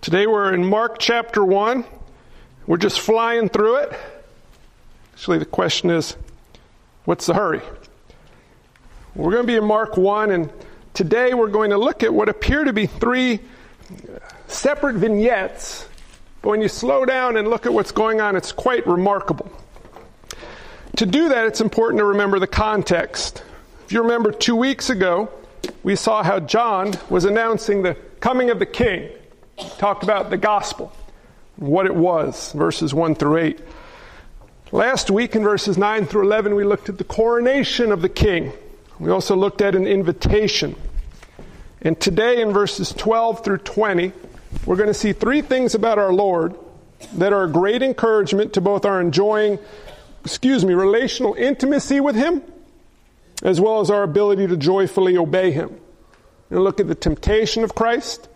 Today we're in Mark chapter 1. We're just flying through it. Actually, the question is what's the hurry? We're going to be in Mark 1, and today we're going to look at what appear to be three separate vignettes. But when you slow down and look at what's going on, it's quite remarkable. To do that, it's important to remember the context. If you remember two weeks ago, we saw how John was announcing the coming of the king. Talked about the gospel, what it was, verses 1 through 8. Last week in verses 9 through 11, we looked at the coronation of the king. We also looked at an invitation. And today in verses 12 through 20, we're going to see three things about our Lord that are a great encouragement to both our enjoying, excuse me, relational intimacy with Him, as well as our ability to joyfully obey Him. We're going to look at the temptation of Christ.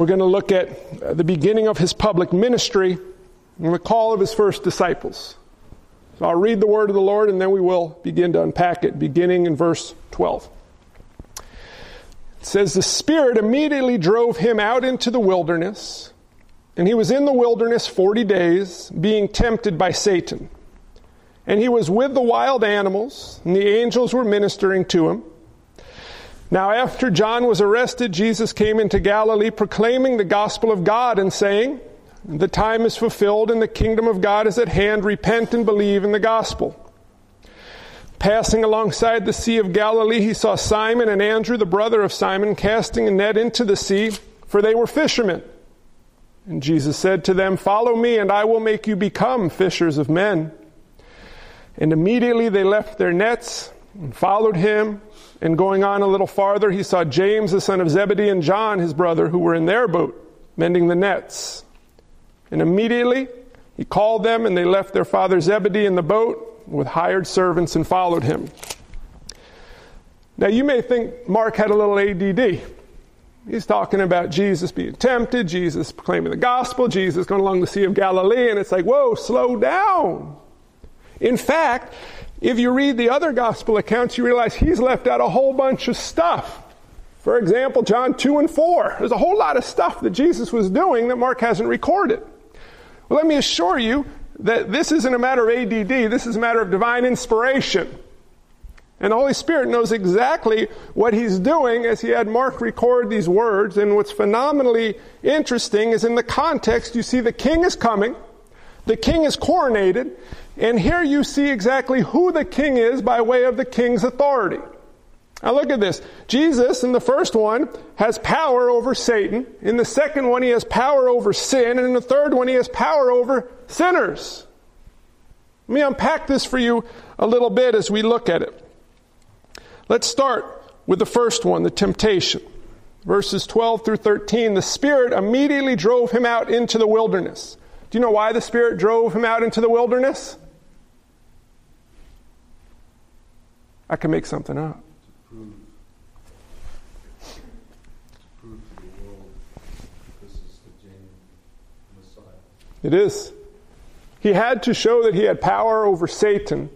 We're going to look at the beginning of His public ministry and the call of His first disciples. So I'll read the word of the Lord and then we will begin to unpack it, beginning in verse 12. It says, The Spirit immediately drove him out into the wilderness, and he was in the wilderness 40 days, being tempted by Satan. And he was with the wild animals, and the angels were ministering to him. Now, after John was arrested, Jesus came into Galilee proclaiming the gospel of God and saying, the time is fulfilled and the kingdom of God is at hand. Repent and believe in the gospel. Passing alongside the Sea of Galilee, he saw Simon and Andrew, the brother of Simon, casting a net into the sea, for they were fishermen. And Jesus said to them, Follow me, and I will make you become fishers of men. And immediately they left their nets and followed him. And going on a little farther, he saw James, the son of Zebedee, and John, his brother, who were in their boat, mending the nets. And immediately he called them, and they left their father Zebedee in the boat with hired servants and followed him. Now, you may think Mark had a little ADD. He's talking about Jesus being tempted, Jesus proclaiming the gospel, Jesus going along the Sea of Galilee, and it's like, whoa, slow down. In fact, if you read the other gospel accounts, you realize he's left out a whole bunch of stuff. For example, John 2 and 4. There's a whole lot of stuff that Jesus was doing that Mark hasn't recorded. Well, let me assure you that this isn't a matter of ADD, this is a matter of divine inspiration. And the Holy Spirit knows exactly what He's doing as He had Mark record these words. And what's phenomenally interesting is in the context, you see the king is coming, the king is coronated, and here you see exactly who the king is by way of the king's authority. Now look at this. Jesus, in the first one, has power over Satan. In the second one, he has power over sin. And in the third one, he has power over sinners. Let me unpack this for you a little bit as we look at it. Let's start with the first one, the temptation. Verses 12 through 13. The Spirit immediately drove him out into the wilderness. Do you know why the Spirit drove him out into the wilderness? I can make something up. It is. He had to show that he had power over Satan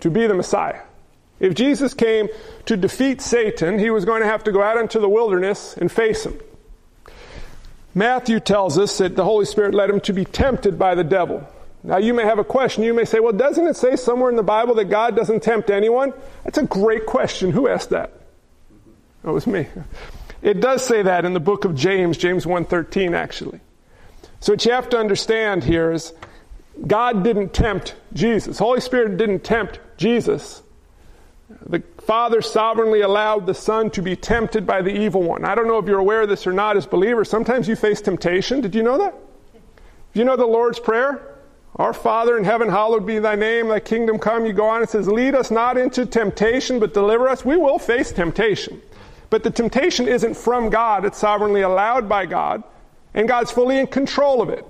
to be the Messiah. If Jesus came to defeat Satan, he was going to have to go out into the wilderness and face him. Matthew tells us that the Holy Spirit led him to be tempted by the devil. Now, you may have a question. You may say, well, doesn't it say somewhere in the Bible that God doesn't tempt anyone? That's a great question. Who asked that? That was me. It does say that in the book of James, James 1.13, actually. So what you have to understand here is God didn't tempt Jesus. Holy Spirit didn't tempt Jesus. The Father sovereignly allowed the Son to be tempted by the evil one. I don't know if you're aware of this or not as believers. Sometimes you face temptation. Did you know that? Do you know the Lord's Prayer? Our Father in heaven, hallowed be thy name, thy kingdom come. You go on, it says, lead us not into temptation, but deliver us. We will face temptation. But the temptation isn't from God, it's sovereignly allowed by God and God's fully in control of it.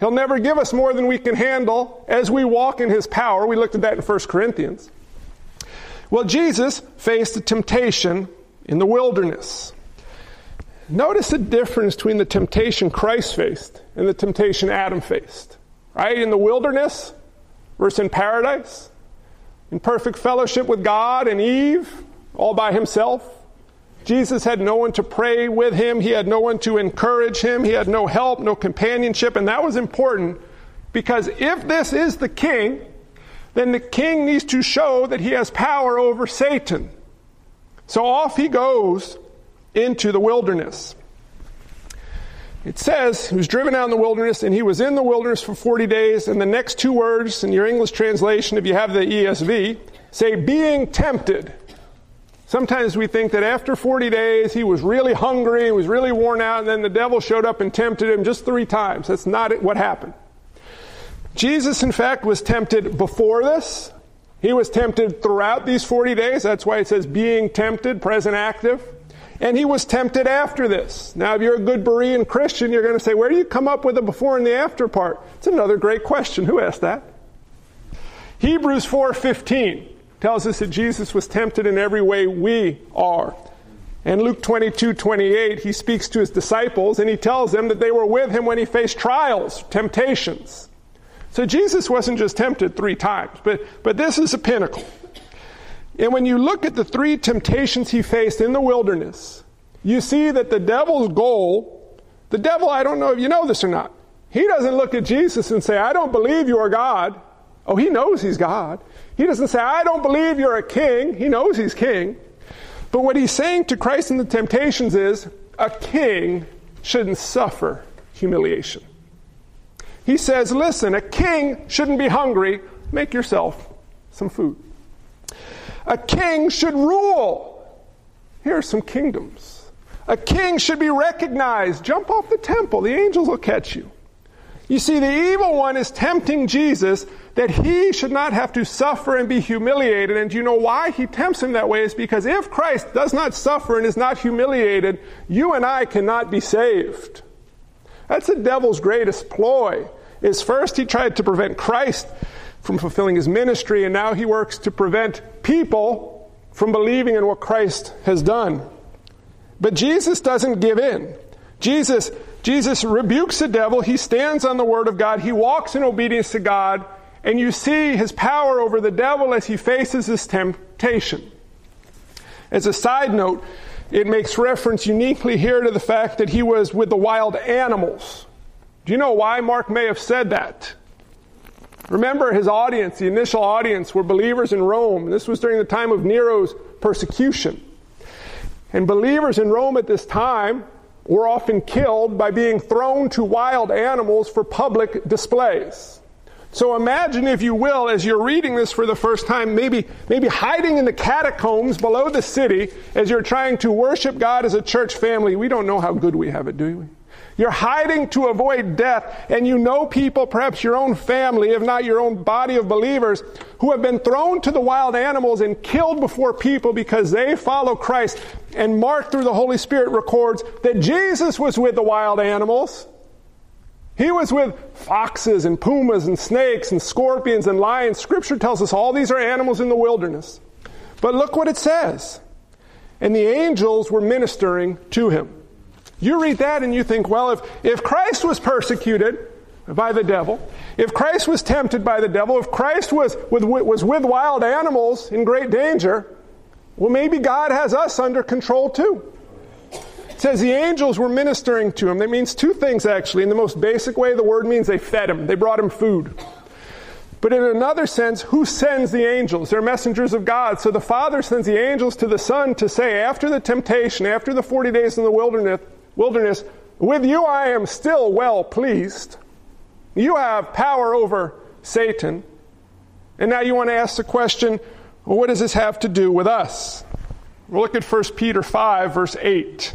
He'll never give us more than we can handle as we walk in His power. We looked at that in 1 Corinthians. Well, Jesus faced a temptation in the wilderness. Notice the difference between the temptation Christ faced and the temptation Adam faced. Right? In the wilderness versus in paradise. In perfect fellowship with God and Eve, all by himself. Jesus had no one to pray with him. He had no one to encourage him. He had no help, no companionship. And that was important because if this is the king, then the king needs to show that he has power over Satan. So off he goes into the wilderness. It says he was driven out in the wilderness and he was in the wilderness for 40 days. And the next two words in your English translation, if you have the ESV, say being tempted. Sometimes we think that after 40 days he was really hungry, he was really worn out, and then the devil showed up and tempted him just three times. That's not what happened. Jesus, in fact, was tempted before this. He was tempted throughout these 40 days. That's why it says being tempted, present active. And he was tempted after this. Now, if you're a good Berean Christian, you're going to say, where do you come up with the before and the after part? It's another great question. Who asked that? Hebrews 4.15 tells us that Jesus was tempted in every way we are. And Luke 22, 28, he speaks to his disciples and he tells them that they were with him when he faced trials, temptations. So Jesus wasn't just tempted three times, but, but this is a pinnacle. And when you look at the three temptations he faced in the wilderness, you see that the devil's goal, the devil, I don't know if you know this or not, he doesn't look at Jesus and say, I don't believe you are God. Oh, he knows he's God. He doesn't say, I don't believe you're a king. He knows he's king. But what he's saying to Christ in the temptations is, a king shouldn't suffer humiliation. He says, listen, a king shouldn't be hungry. Make yourself some food. A king should rule. Here are some kingdoms. A king should be recognized. Jump off the temple, the angels will catch you. You see, the evil one is tempting Jesus that he should not have to suffer and be humiliated. And do you know why he tempts him that way? Is because if Christ does not suffer and is not humiliated, you and I cannot be saved. That's the devil's greatest ploy. Is first he tried to prevent Christ from fulfilling his ministry, and now he works to prevent people from believing in what Christ has done. But Jesus doesn't give in. Jesus, Jesus rebukes the devil. He stands on the word of God. He walks in obedience to God. And you see his power over the devil as he faces this temptation. As a side note, it makes reference uniquely here to the fact that he was with the wild animals. Do you know why Mark may have said that? Remember, his audience, the initial audience, were believers in Rome. This was during the time of Nero's persecution. And believers in Rome at this time were often killed by being thrown to wild animals for public displays. So imagine, if you will, as you're reading this for the first time, maybe, maybe hiding in the catacombs below the city as you're trying to worship God as a church family. We don't know how good we have it, do we? You're hiding to avoid death, and you know people, perhaps your own family, if not your own body of believers, who have been thrown to the wild animals and killed before people because they follow Christ. And Mark, through the Holy Spirit, records that Jesus was with the wild animals. He was with foxes and pumas and snakes and scorpions and lions. Scripture tells us all these are animals in the wilderness. But look what it says. And the angels were ministering to him. You read that and you think, well, if, if Christ was persecuted by the devil, if Christ was tempted by the devil, if Christ was with, was with wild animals in great danger, well, maybe God has us under control too. It says the angels were ministering to him. That means two things, actually. In the most basic way, the word means they fed him, they brought him food. But in another sense, who sends the angels? They're messengers of God. So the Father sends the angels to the Son to say, after the temptation, after the 40 days in the wilderness, wilderness, with you I am still well pleased. You have power over Satan. And now you want to ask the question well, what does this have to do with us? We'll look at 1 Peter 5, verse 8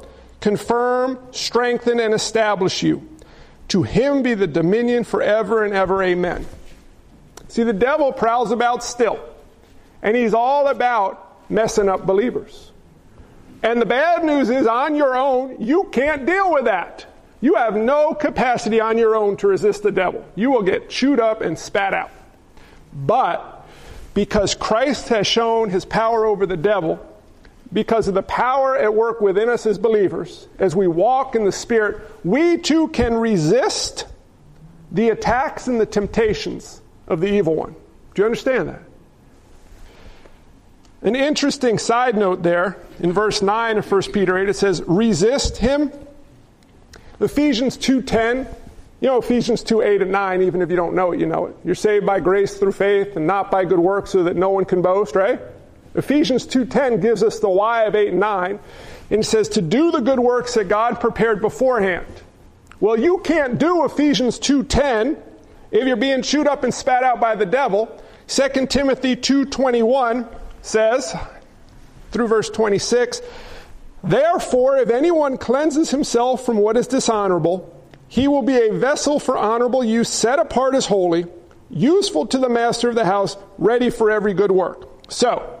confirm, strengthen, and establish you. To him be the dominion forever and ever. Amen. See, the devil prowls about still, and he's all about messing up believers. And the bad news is on your own, you can't deal with that. You have no capacity on your own to resist the devil. You will get chewed up and spat out. But because Christ has shown his power over the devil, because of the power at work within us as believers, as we walk in the Spirit, we too can resist the attacks and the temptations of the evil one. Do you understand that? An interesting side note there in verse 9 of 1 Peter 8 it says resist him. Ephesians 2:10 you know Ephesians 2, 8 and 9, even if you don't know it, you know it. You're saved by grace through faith and not by good works so that no one can boast, right? Ephesians 2.10 gives us the why of 8 and 9 and says to do the good works that God prepared beforehand. Well, you can't do Ephesians 2.10 if you're being chewed up and spat out by the devil. 2 Timothy 2.21 says, through verse 26, Therefore, if anyone cleanses himself from what is dishonorable, he will be a vessel for honorable use, set apart as holy, useful to the master of the house, ready for every good work. So,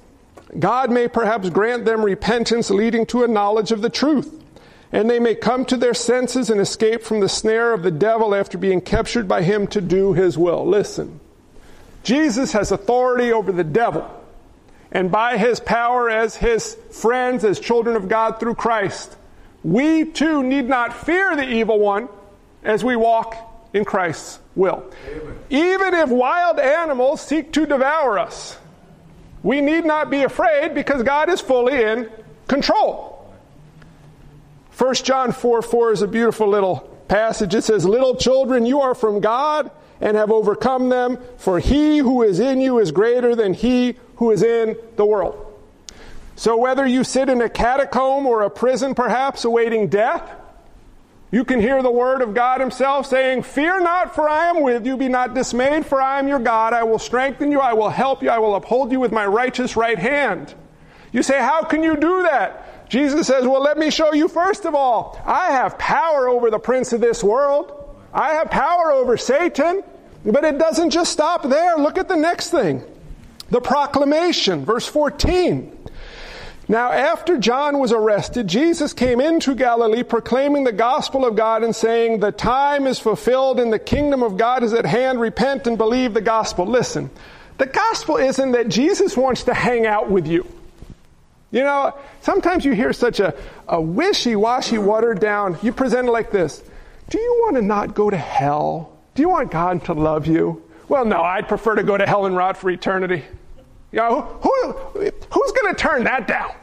God may perhaps grant them repentance leading to a knowledge of the truth, and they may come to their senses and escape from the snare of the devil after being captured by him to do his will. Listen, Jesus has authority over the devil and by his power as his friends, as children of God through Christ, we too need not fear the evil one as we walk in Christ's will. Amen. Even if wild animals seek to devour us, we need not be afraid because God is fully in control. 1 John 4 4 is a beautiful little passage. It says, Little children, you are from God and have overcome them, for he who is in you is greater than he who is in the world. So whether you sit in a catacomb or a prison, perhaps awaiting death, you can hear the word of God Himself saying, Fear not, for I am with you. Be not dismayed, for I am your God. I will strengthen you. I will help you. I will uphold you with my righteous right hand. You say, How can you do that? Jesus says, Well, let me show you first of all. I have power over the prince of this world. I have power over Satan. But it doesn't just stop there. Look at the next thing the proclamation, verse 14. Now, after John was arrested, Jesus came into Galilee proclaiming the gospel of God and saying, The time is fulfilled and the kingdom of God is at hand. Repent and believe the gospel. Listen, the gospel isn't that Jesus wants to hang out with you. You know, sometimes you hear such a, a wishy washy, watered down, you present it like this Do you want to not go to hell? Do you want God to love you? Well, no, I'd prefer to go to hell and rot for eternity. You know, who, who's going to turn that down?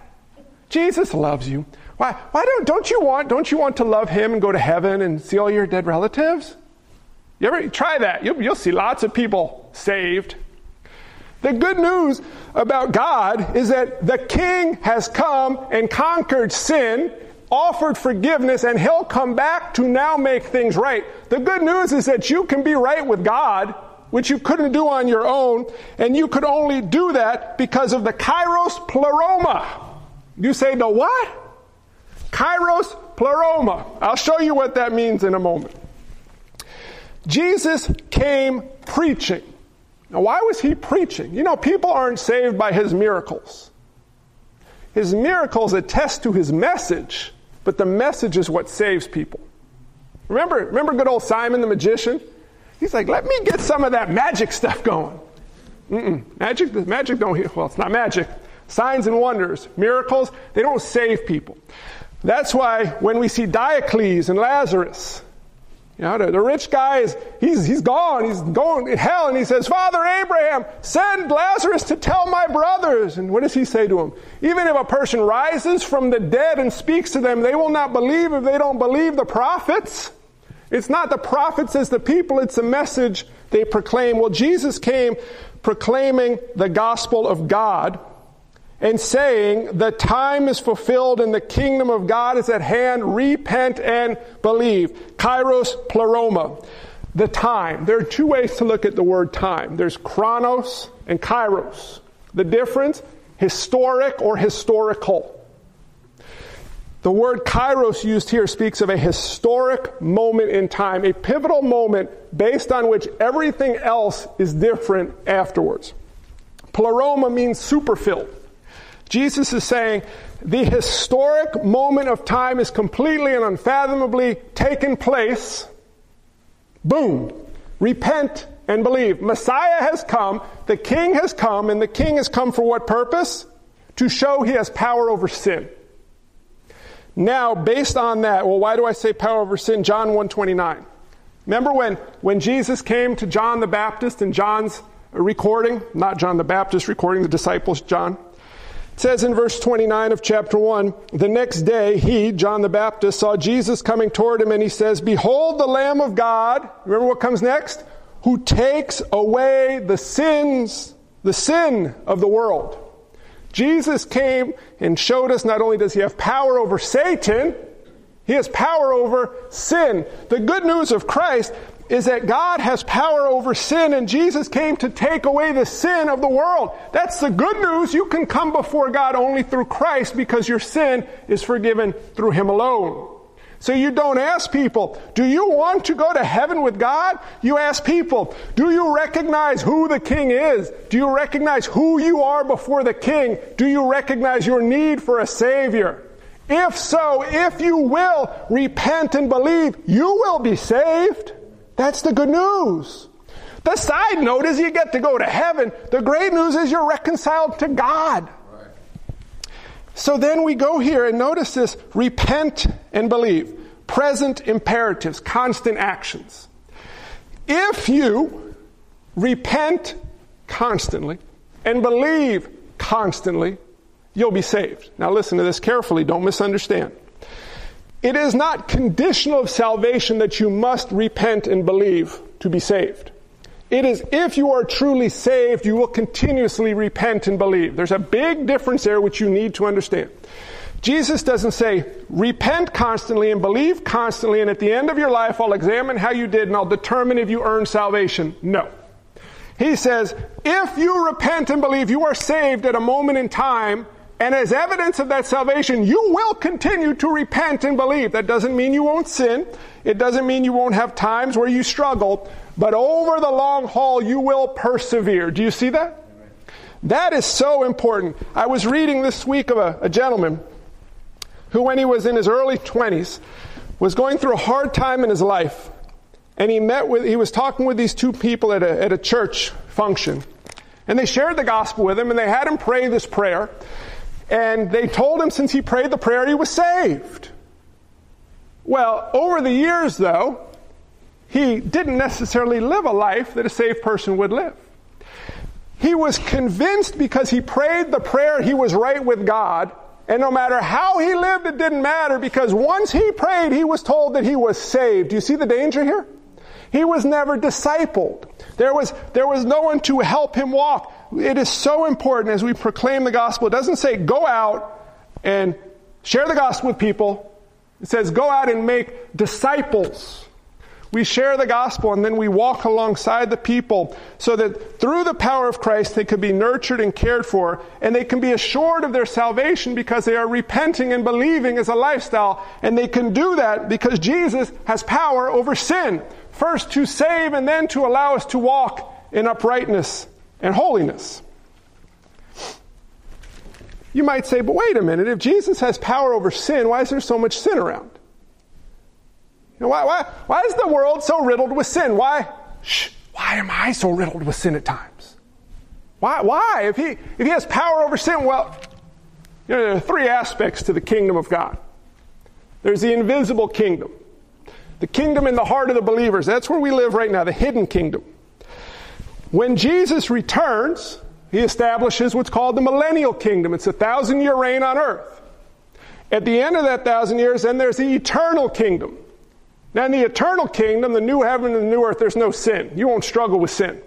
Jesus loves you. Why, why don't, don't you want, don't you want to love him and go to heaven and see all your dead relatives? You ever try that? You'll, you'll see lots of people saved. The good news about God is that the King has come and conquered sin, offered forgiveness, and he'll come back to now make things right. The good news is that you can be right with God which you couldn't do on your own, and you could only do that because of the kairos pleroma. You say the what? Kairos pleroma. I'll show you what that means in a moment. Jesus came preaching. Now, why was he preaching? You know, people aren't saved by his miracles. His miracles attest to his message, but the message is what saves people. Remember, remember good old Simon the magician? He's like, let me get some of that magic stuff going. Mm-mm. Magic, magic don't, well, it's not magic. Signs and wonders, miracles, they don't save people. That's why when we see Dives and Lazarus, you know, the, the, rich guy is, he's, he's gone, he's going to hell, and he says, Father Abraham, send Lazarus to tell my brothers. And what does he say to him? Even if a person rises from the dead and speaks to them, they will not believe if they don't believe the prophets. It's not the prophets as the people, it's the message they proclaim. Well, Jesus came proclaiming the gospel of God, and saying, The time is fulfilled and the kingdom of God is at hand. Repent and believe. Kairos pleroma. The time. There are two ways to look at the word time there's chronos and kairos. The difference historic or historical. The word kairos used here speaks of a historic moment in time, a pivotal moment based on which everything else is different afterwards. Pleroma means superfilled. Jesus is saying the historic moment of time is completely and unfathomably taken place. Boom. Repent and believe. Messiah has come, the King has come, and the King has come for what purpose? To show he has power over sin. Now, based on that, well, why do I say power over sin? John 129. Remember when, when Jesus came to John the Baptist in John's recording? Not John the Baptist recording, the disciples, John. It says in verse 29 of chapter 1 The next day, he, John the Baptist, saw Jesus coming toward him, and he says, Behold the Lamb of God. Remember what comes next? Who takes away the sins, the sin of the world. Jesus came and showed us not only does he have power over Satan, he has power over sin. The good news of Christ is that God has power over sin and Jesus came to take away the sin of the world. That's the good news. You can come before God only through Christ because your sin is forgiven through Him alone. So you don't ask people, do you want to go to heaven with God? You ask people, do you recognize who the King is? Do you recognize who you are before the King? Do you recognize your need for a Savior? If so, if you will repent and believe, you will be saved. That's the good news. The side note is you get to go to heaven. The great news is you're reconciled to God. So then we go here and notice this repent and believe. Present imperatives, constant actions. If you repent constantly and believe constantly, you'll be saved. Now listen to this carefully, don't misunderstand. It is not conditional of salvation that you must repent and believe to be saved. It is if you are truly saved, you will continuously repent and believe. There's a big difference there which you need to understand. Jesus doesn't say, repent constantly and believe constantly, and at the end of your life, I'll examine how you did and I'll determine if you earned salvation. No. He says, if you repent and believe, you are saved at a moment in time and as evidence of that salvation, you will continue to repent and believe. That doesn't mean you won't sin. It doesn't mean you won't have times where you struggle. But over the long haul, you will persevere. Do you see that? That is so important. I was reading this week of a, a gentleman who, when he was in his early 20s, was going through a hard time in his life. And he met with, he was talking with these two people at a, at a church function. And they shared the gospel with him and they had him pray this prayer. And they told him since he prayed the prayer, he was saved. Well, over the years, though, he didn't necessarily live a life that a saved person would live. He was convinced because he prayed the prayer he was right with God, and no matter how he lived, it didn't matter because once he prayed, he was told that he was saved. Do you see the danger here? He was never discipled. There was, there was no one to help him walk. It is so important as we proclaim the gospel. It doesn't say go out and share the gospel with people. It says go out and make disciples. We share the gospel and then we walk alongside the people so that through the power of Christ they could be nurtured and cared for and they can be assured of their salvation because they are repenting and believing as a lifestyle and they can do that because Jesus has power over sin first to save and then to allow us to walk in uprightness and holiness. You might say, but wait a minute, if Jesus has power over sin, why is there so much sin around? You know, why, why, why is the world so riddled with sin? Why, shh, why am I so riddled with sin at times? Why, why? If he, if he has power over sin, well, you know, there are three aspects to the kingdom of God. There's the invisible kingdom. The kingdom in the heart of the believers. That's where we live right now, the hidden kingdom. When Jesus returns, he establishes what's called the millennial kingdom. It's a thousand year reign on earth. At the end of that thousand years, then there's the eternal kingdom. Now, in the eternal kingdom, the new heaven and the new earth, there's no sin. You won't struggle with sin.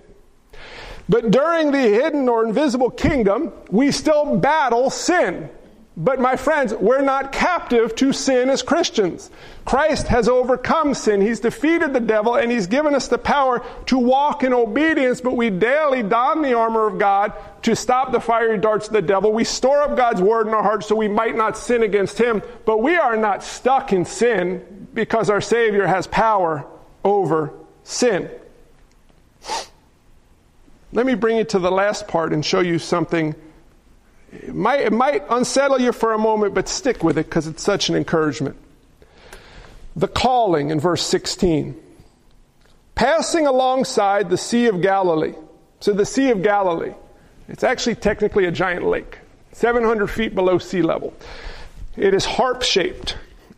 But during the hidden or invisible kingdom, we still battle sin. But my friends, we're not captive to sin as Christians. Christ has overcome sin. He's defeated the devil and he's given us the power to walk in obedience, but we daily don the armor of God to stop the fiery darts of the devil. We store up God's word in our hearts so we might not sin against him, but we are not stuck in sin because our Savior has power over sin. Let me bring you to the last part and show you something. It might, it might unsettle you for a moment, but stick with it because it's such an encouragement. The calling in verse 16. Passing alongside the Sea of Galilee. So the Sea of Galilee, it's actually technically a giant lake, 700 feet below sea level. It is harp shaped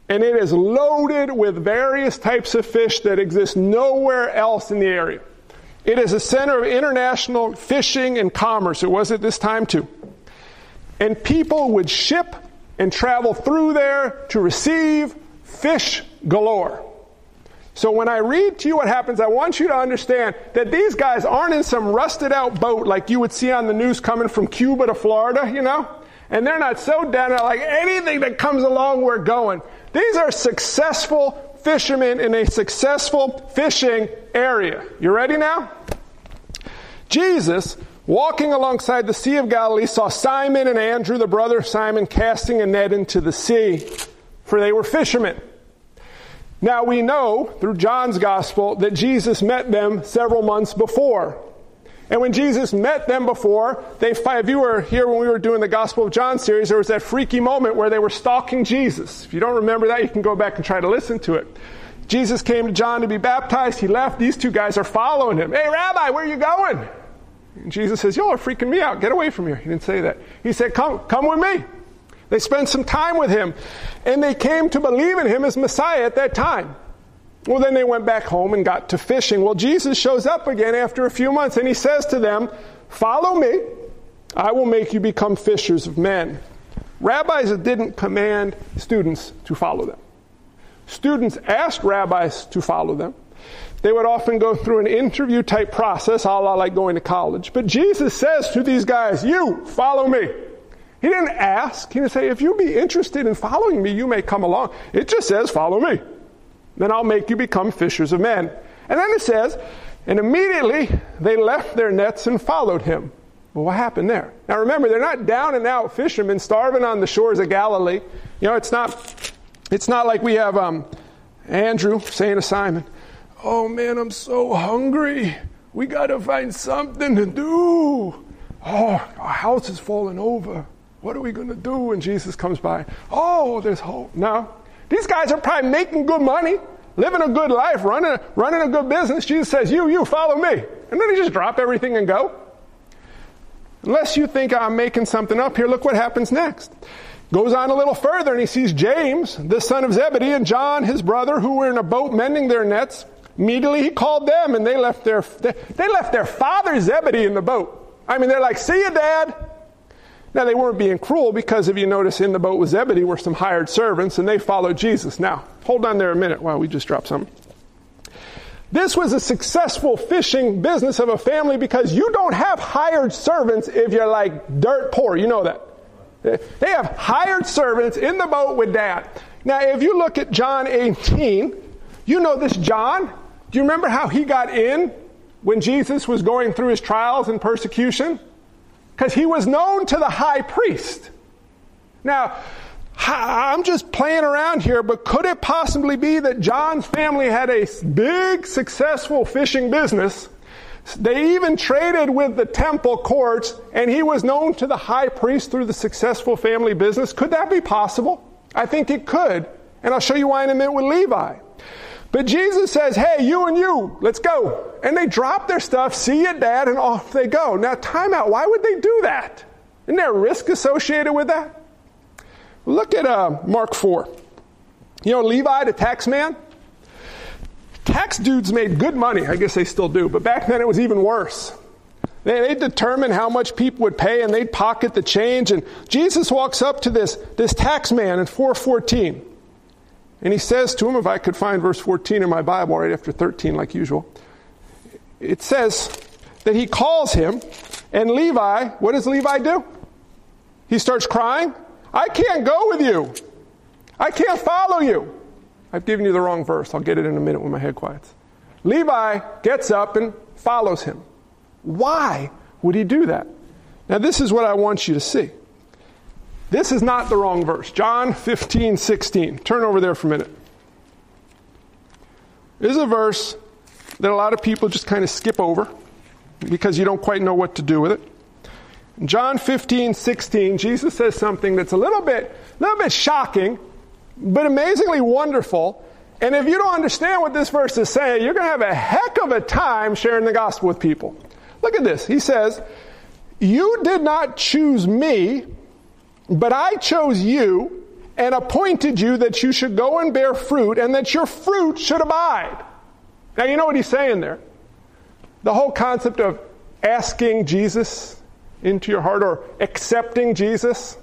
and it is loaded with various types of fish that exist nowhere else in the area. It is a center of international fishing and commerce. It was at this time too. And people would ship and travel through there to receive fish galore. So when I read to you what happens, I want you to understand that these guys aren't in some rusted out boat like you would see on the news coming from Cuba to Florida, you know? And they're not so down there like anything that comes along, we're going. These are successful fishermen in a successful fishing area. You ready now? Jesus, walking alongside the Sea of Galilee, saw Simon and Andrew, the brother of Simon, casting a net into the sea, for they were fishermen. Now we know through John's gospel that Jesus met them several months before. And when Jesus met them before, they, if you were here when we were doing the Gospel of John series, there was that freaky moment where they were stalking Jesus. If you don't remember that, you can go back and try to listen to it. Jesus came to John to be baptized. He left. These two guys are following him. Hey, Rabbi, where are you going? And Jesus says, Y'all are freaking me out. Get away from here. He didn't say that. He said, Come, come with me. They spent some time with him, and they came to believe in him as Messiah at that time. Well, then they went back home and got to fishing. Well, Jesus shows up again after a few months and he says to them, Follow me, I will make you become fishers of men. Rabbis didn't command students to follow them. Students asked rabbis to follow them. They would often go through an interview type process, a la like going to college. But Jesus says to these guys, You follow me. He didn't ask. He didn't say, If you be interested in following me, you may come along. It just says, Follow me. Then I'll make you become fishers of men. And then it says, and immediately they left their nets and followed him. Well, what happened there? Now remember, they're not down and out fishermen starving on the shores of Galilee. You know, it's not, it's not like we have um, Andrew saying to Simon, Oh man, I'm so hungry. We got to find something to do. Oh, our house is falling over. What are we going to do when Jesus comes by? Oh, there's hope. Now, these guys are probably making good money, living a good life, running, running a good business. Jesus says, You, you, follow me. And then they just drop everything and go. Unless you think I'm making something up here, look what happens next. Goes on a little further and he sees James, the son of Zebedee, and John, his brother, who were in a boat mending their nets. Immediately he called them and they left their, they left their father Zebedee in the boat. I mean, they're like, see you, dad. Now, they weren't being cruel because if you notice in the boat with Zebedee were some hired servants and they followed Jesus. Now, hold on there a minute while we just drop some. This was a successful fishing business of a family because you don't have hired servants if you're like dirt poor. You know that. They have hired servants in the boat with dad. Now, if you look at John 18, you know this John. Do you remember how he got in when Jesus was going through his trials and persecution? because he was known to the high priest. Now, I'm just playing around here, but could it possibly be that John's family had a big, successful fishing business? They even traded with the temple courts, and he was known to the high priest through the successful family business. Could that be possible? I think it could, and I'll show you why in a minute with Levi. But Jesus says, hey, you and you, let's go. And they drop their stuff, see you, dad, and off they go. Now, time out. Why would they do that? Isn't there risk associated with that? Look at uh, Mark 4. You know, Levi, the tax man? Tax dudes made good money. I guess they still do. But back then it was even worse. They, they determine how much people would pay and they'd pocket the change. And Jesus walks up to this, this tax man in 414. And he says to him, if I could find verse 14 in my Bible right after 13, like usual, it says, that he calls him, and Levi, what does Levi do? He starts crying. I can't go with you. I can't follow you. I've given you the wrong verse. I'll get it in a minute when my head quiets. Levi gets up and follows him. Why would he do that? Now, this is what I want you to see. This is not the wrong verse. John 15, 16. Turn over there for a minute. This is a verse that a lot of people just kind of skip over because you don't quite know what to do with it. In John 15, 16, Jesus says something that's a little bit, a little bit shocking, but amazingly wonderful. And if you don't understand what this verse is saying, you're going to have a heck of a time sharing the gospel with people. Look at this. He says, You did not choose me, but I chose you and appointed you that you should go and bear fruit and that your fruit should abide. Now, you know what he's saying there? The whole concept of asking Jesus into your heart or accepting Jesus.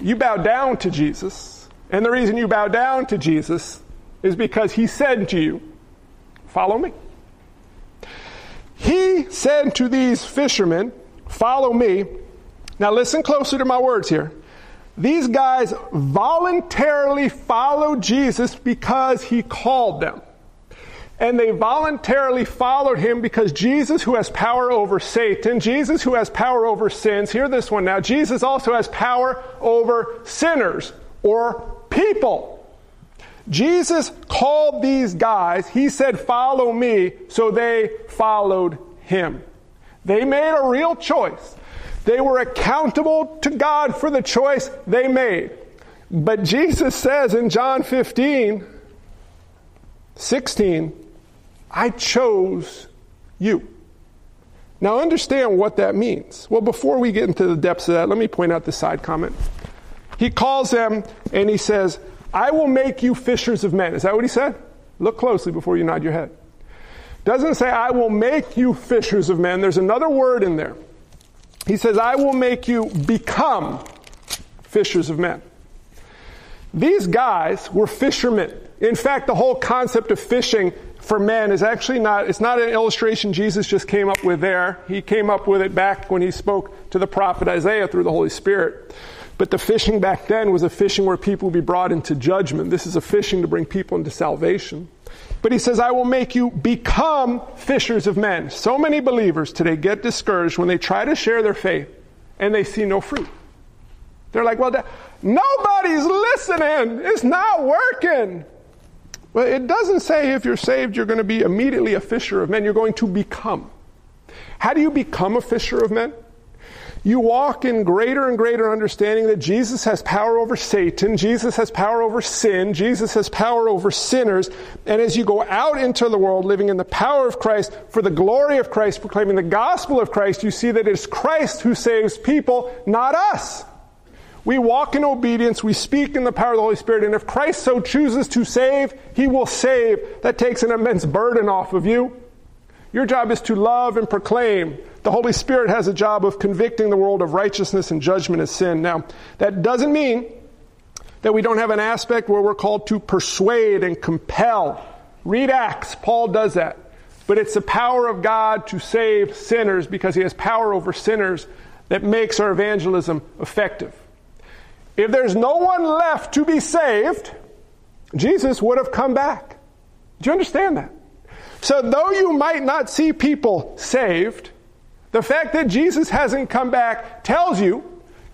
You bow down to Jesus. And the reason you bow down to Jesus is because he said to you, Follow me. He said to these fishermen, Follow me. Now, listen closer to my words here. These guys voluntarily followed Jesus because he called them. And they voluntarily followed him because Jesus, who has power over Satan, Jesus, who has power over sins, hear this one now, Jesus also has power over sinners or people. Jesus called these guys, he said, Follow me, so they followed him. They made a real choice. They were accountable to God for the choice they made. But Jesus says in John 15, 16, I chose you. Now understand what that means. Well, before we get into the depths of that, let me point out the side comment. He calls them and he says, I will make you fishers of men. Is that what he said? Look closely before you nod your head. Doesn't say, I will make you fishers of men. There's another word in there. He says, I will make you become fishers of men. These guys were fishermen. In fact, the whole concept of fishing for men is actually not, it's not an illustration Jesus just came up with there. He came up with it back when he spoke to the prophet Isaiah through the Holy Spirit. But the fishing back then was a fishing where people would be brought into judgment. This is a fishing to bring people into salvation. But he says, I will make you become fishers of men. So many believers today get discouraged when they try to share their faith and they see no fruit. They're like, well, nobody's listening. It's not working. Well, it doesn't say if you're saved, you're going to be immediately a fisher of men. You're going to become. How do you become a fisher of men? You walk in greater and greater understanding that Jesus has power over Satan, Jesus has power over sin, Jesus has power over sinners. And as you go out into the world living in the power of Christ, for the glory of Christ, proclaiming the gospel of Christ, you see that it's Christ who saves people, not us. We walk in obedience, we speak in the power of the Holy Spirit, and if Christ so chooses to save, he will save. That takes an immense burden off of you. Your job is to love and proclaim the Holy Spirit has a job of convicting the world of righteousness and judgment of sin. Now, that doesn't mean that we don't have an aspect where we're called to persuade and compel. Read Acts, Paul does that. But it's the power of God to save sinners because he has power over sinners that makes our evangelism effective. If there's no one left to be saved, Jesus would have come back. Do you understand that? So, though you might not see people saved, the fact that Jesus hasn't come back tells you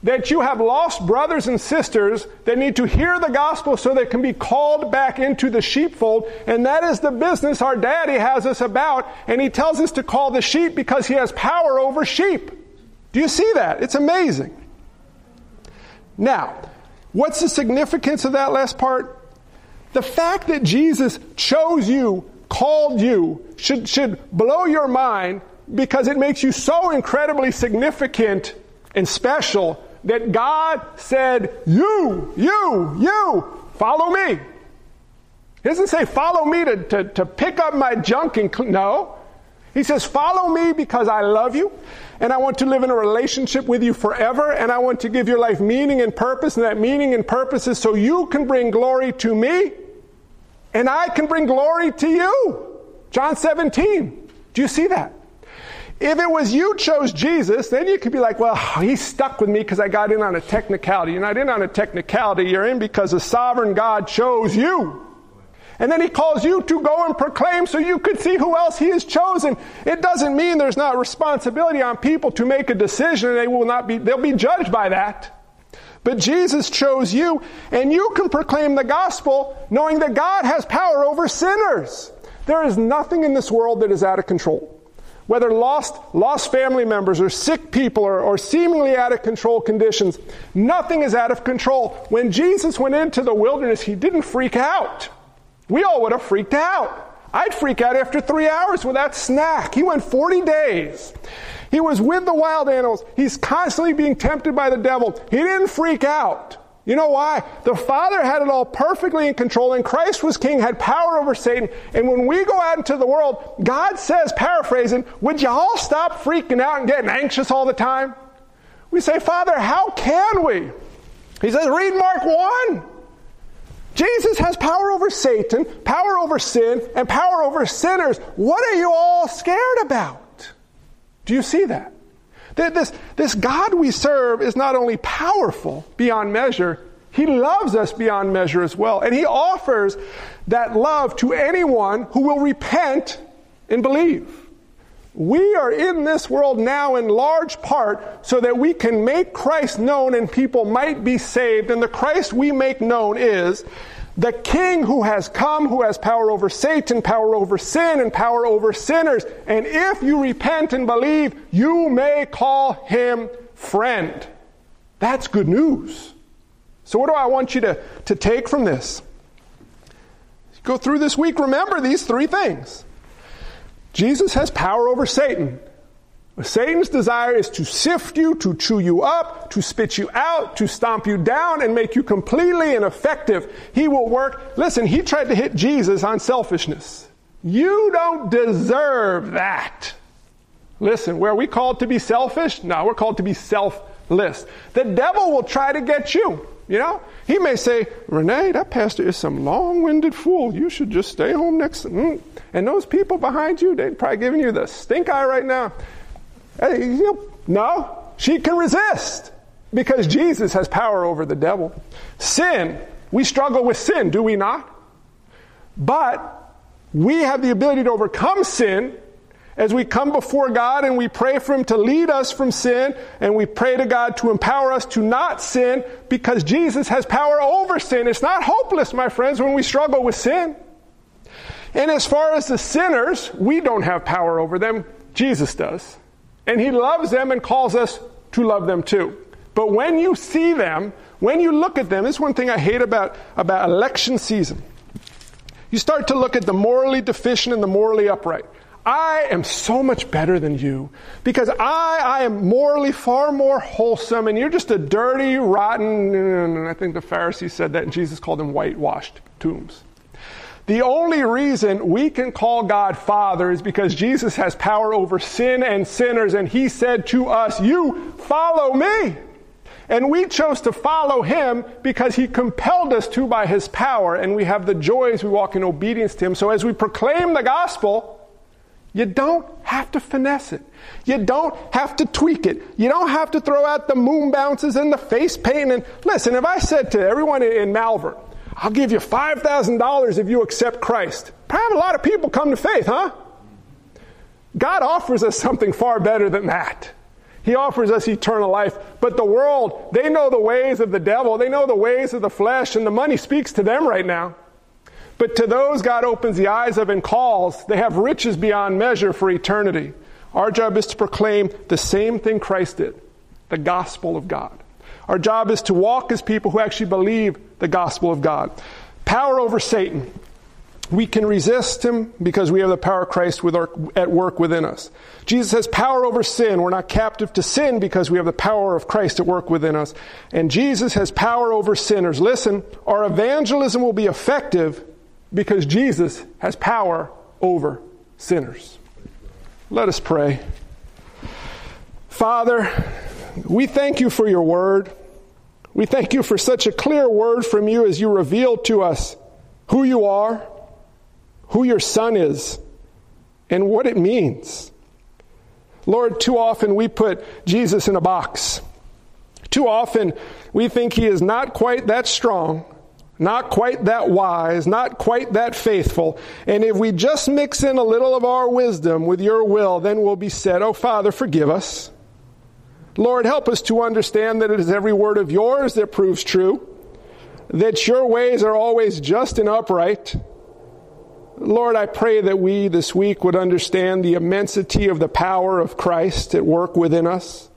that you have lost brothers and sisters that need to hear the gospel so they can be called back into the sheepfold. And that is the business our daddy has us about. And he tells us to call the sheep because he has power over sheep. Do you see that? It's amazing. Now, what's the significance of that last part? The fact that Jesus chose you, called you, should, should blow your mind because it makes you so incredibly significant and special that God said, You, you, you, follow me. He doesn't say, Follow me to, to, to pick up my junk and. No. He says, Follow me because I love you and I want to live in a relationship with you forever and I want to give your life meaning and purpose. And that meaning and purpose is so you can bring glory to me and I can bring glory to you. John 17. Do you see that? If it was you chose Jesus, then you could be like, well, he stuck with me because I got in on a technicality. You're not in on a technicality. You're in because the sovereign God chose you. And then he calls you to go and proclaim so you could see who else he has chosen. It doesn't mean there's not responsibility on people to make a decision and they will not be, they'll be judged by that. But Jesus chose you, and you can proclaim the gospel knowing that God has power over sinners. There is nothing in this world that is out of control. Whether lost, lost family members or sick people or, or seemingly out of control conditions, nothing is out of control. When Jesus went into the wilderness, he didn't freak out. We all would have freaked out. I'd freak out after three hours without snack. He went 40 days. He was with the wild animals. He's constantly being tempted by the devil. He didn't freak out. You know why? The Father had it all perfectly in control, and Christ was king, had power over Satan. And when we go out into the world, God says, paraphrasing, would you all stop freaking out and getting anxious all the time? We say, Father, how can we? He says, read Mark 1. Jesus has power over Satan, power over sin, and power over sinners. What are you all scared about? Do you see that? This, this God we serve is not only powerful beyond measure, He loves us beyond measure as well. And He offers that love to anyone who will repent and believe. We are in this world now in large part so that we can make Christ known and people might be saved. And the Christ we make known is the King who has come, who has power over Satan, power over sin, and power over sinners. And if you repent and believe, you may call him friend. That's good news. So, what do I want you to, to take from this? Go through this week, remember these three things Jesus has power over Satan. Satan's desire is to sift you, to chew you up, to spit you out, to stomp you down and make you completely ineffective. He will work. Listen, he tried to hit Jesus on selfishness. You don't deserve that. Listen, where we called to be selfish? No, we're called to be selfless. The devil will try to get you. You know, he may say, Renee, that pastor is some long-winded fool. You should just stay home next. Mm. And those people behind you, they're probably giving you the stink eye right now. No, she can resist because Jesus has power over the devil. Sin, we struggle with sin, do we not? But we have the ability to overcome sin as we come before God and we pray for Him to lead us from sin and we pray to God to empower us to not sin because Jesus has power over sin. It's not hopeless, my friends, when we struggle with sin. And as far as the sinners, we don't have power over them. Jesus does. And He loves them and calls us to love them too. But when you see them, when you look at them, this is one thing I hate about, about election season. You start to look at the morally deficient and the morally upright. I am so much better than you because I, I am morally far more wholesome and you're just a dirty, rotten, And I think the Pharisees said that and Jesus called them whitewashed tombs. The only reason we can call God Father is because Jesus has power over sin and sinners, and He said to us, You follow me. And we chose to follow Him because He compelled us to by His power, and we have the joys we walk in obedience to Him. So as we proclaim the gospel, you don't have to finesse it. You don't have to tweak it. You don't have to throw out the moon bounces and the face paint. And listen, if I said to everyone in Malvern, I'll give you $5,000 if you accept Christ. Probably a lot of people come to faith, huh? God offers us something far better than that. He offers us eternal life. But the world, they know the ways of the devil, they know the ways of the flesh, and the money speaks to them right now. But to those God opens the eyes of and calls, they have riches beyond measure for eternity. Our job is to proclaim the same thing Christ did the gospel of God. Our job is to walk as people who actually believe the gospel of God. Power over Satan. We can resist him because we have the power of Christ our, at work within us. Jesus has power over sin. We're not captive to sin because we have the power of Christ at work within us. And Jesus has power over sinners. Listen, our evangelism will be effective because Jesus has power over sinners. Let us pray. Father, we thank you for your word. We thank you for such a clear word from you as you reveal to us who you are, who your son is, and what it means. Lord, too often we put Jesus in a box. Too often we think he is not quite that strong, not quite that wise, not quite that faithful. And if we just mix in a little of our wisdom with your will, then we'll be said, Oh, Father, forgive us. Lord, help us to understand that it is every word of yours that proves true, that your ways are always just and upright. Lord, I pray that we this week would understand the immensity of the power of Christ at work within us.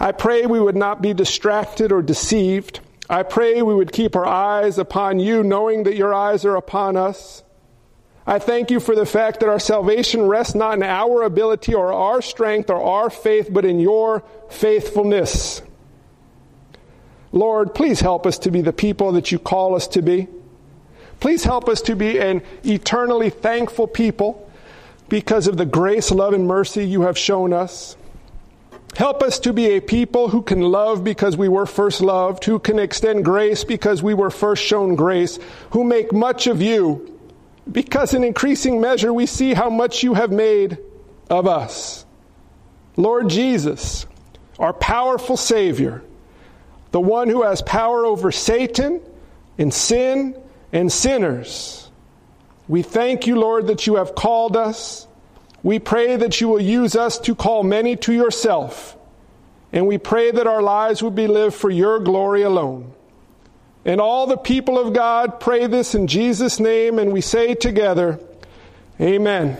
I pray we would not be distracted or deceived. I pray we would keep our eyes upon you, knowing that your eyes are upon us. I thank you for the fact that our salvation rests not in our ability or our strength or our faith, but in your faithfulness. Lord, please help us to be the people that you call us to be. Please help us to be an eternally thankful people because of the grace, love, and mercy you have shown us. Help us to be a people who can love because we were first loved, who can extend grace because we were first shown grace, who make much of you because in increasing measure we see how much you have made of us. Lord Jesus, our powerful Savior, the one who has power over Satan and sin and sinners, we thank you, Lord, that you have called us. We pray that you will use us to call many to yourself. And we pray that our lives would be lived for your glory alone. And all the people of God pray this in Jesus' name, and we say together, Amen.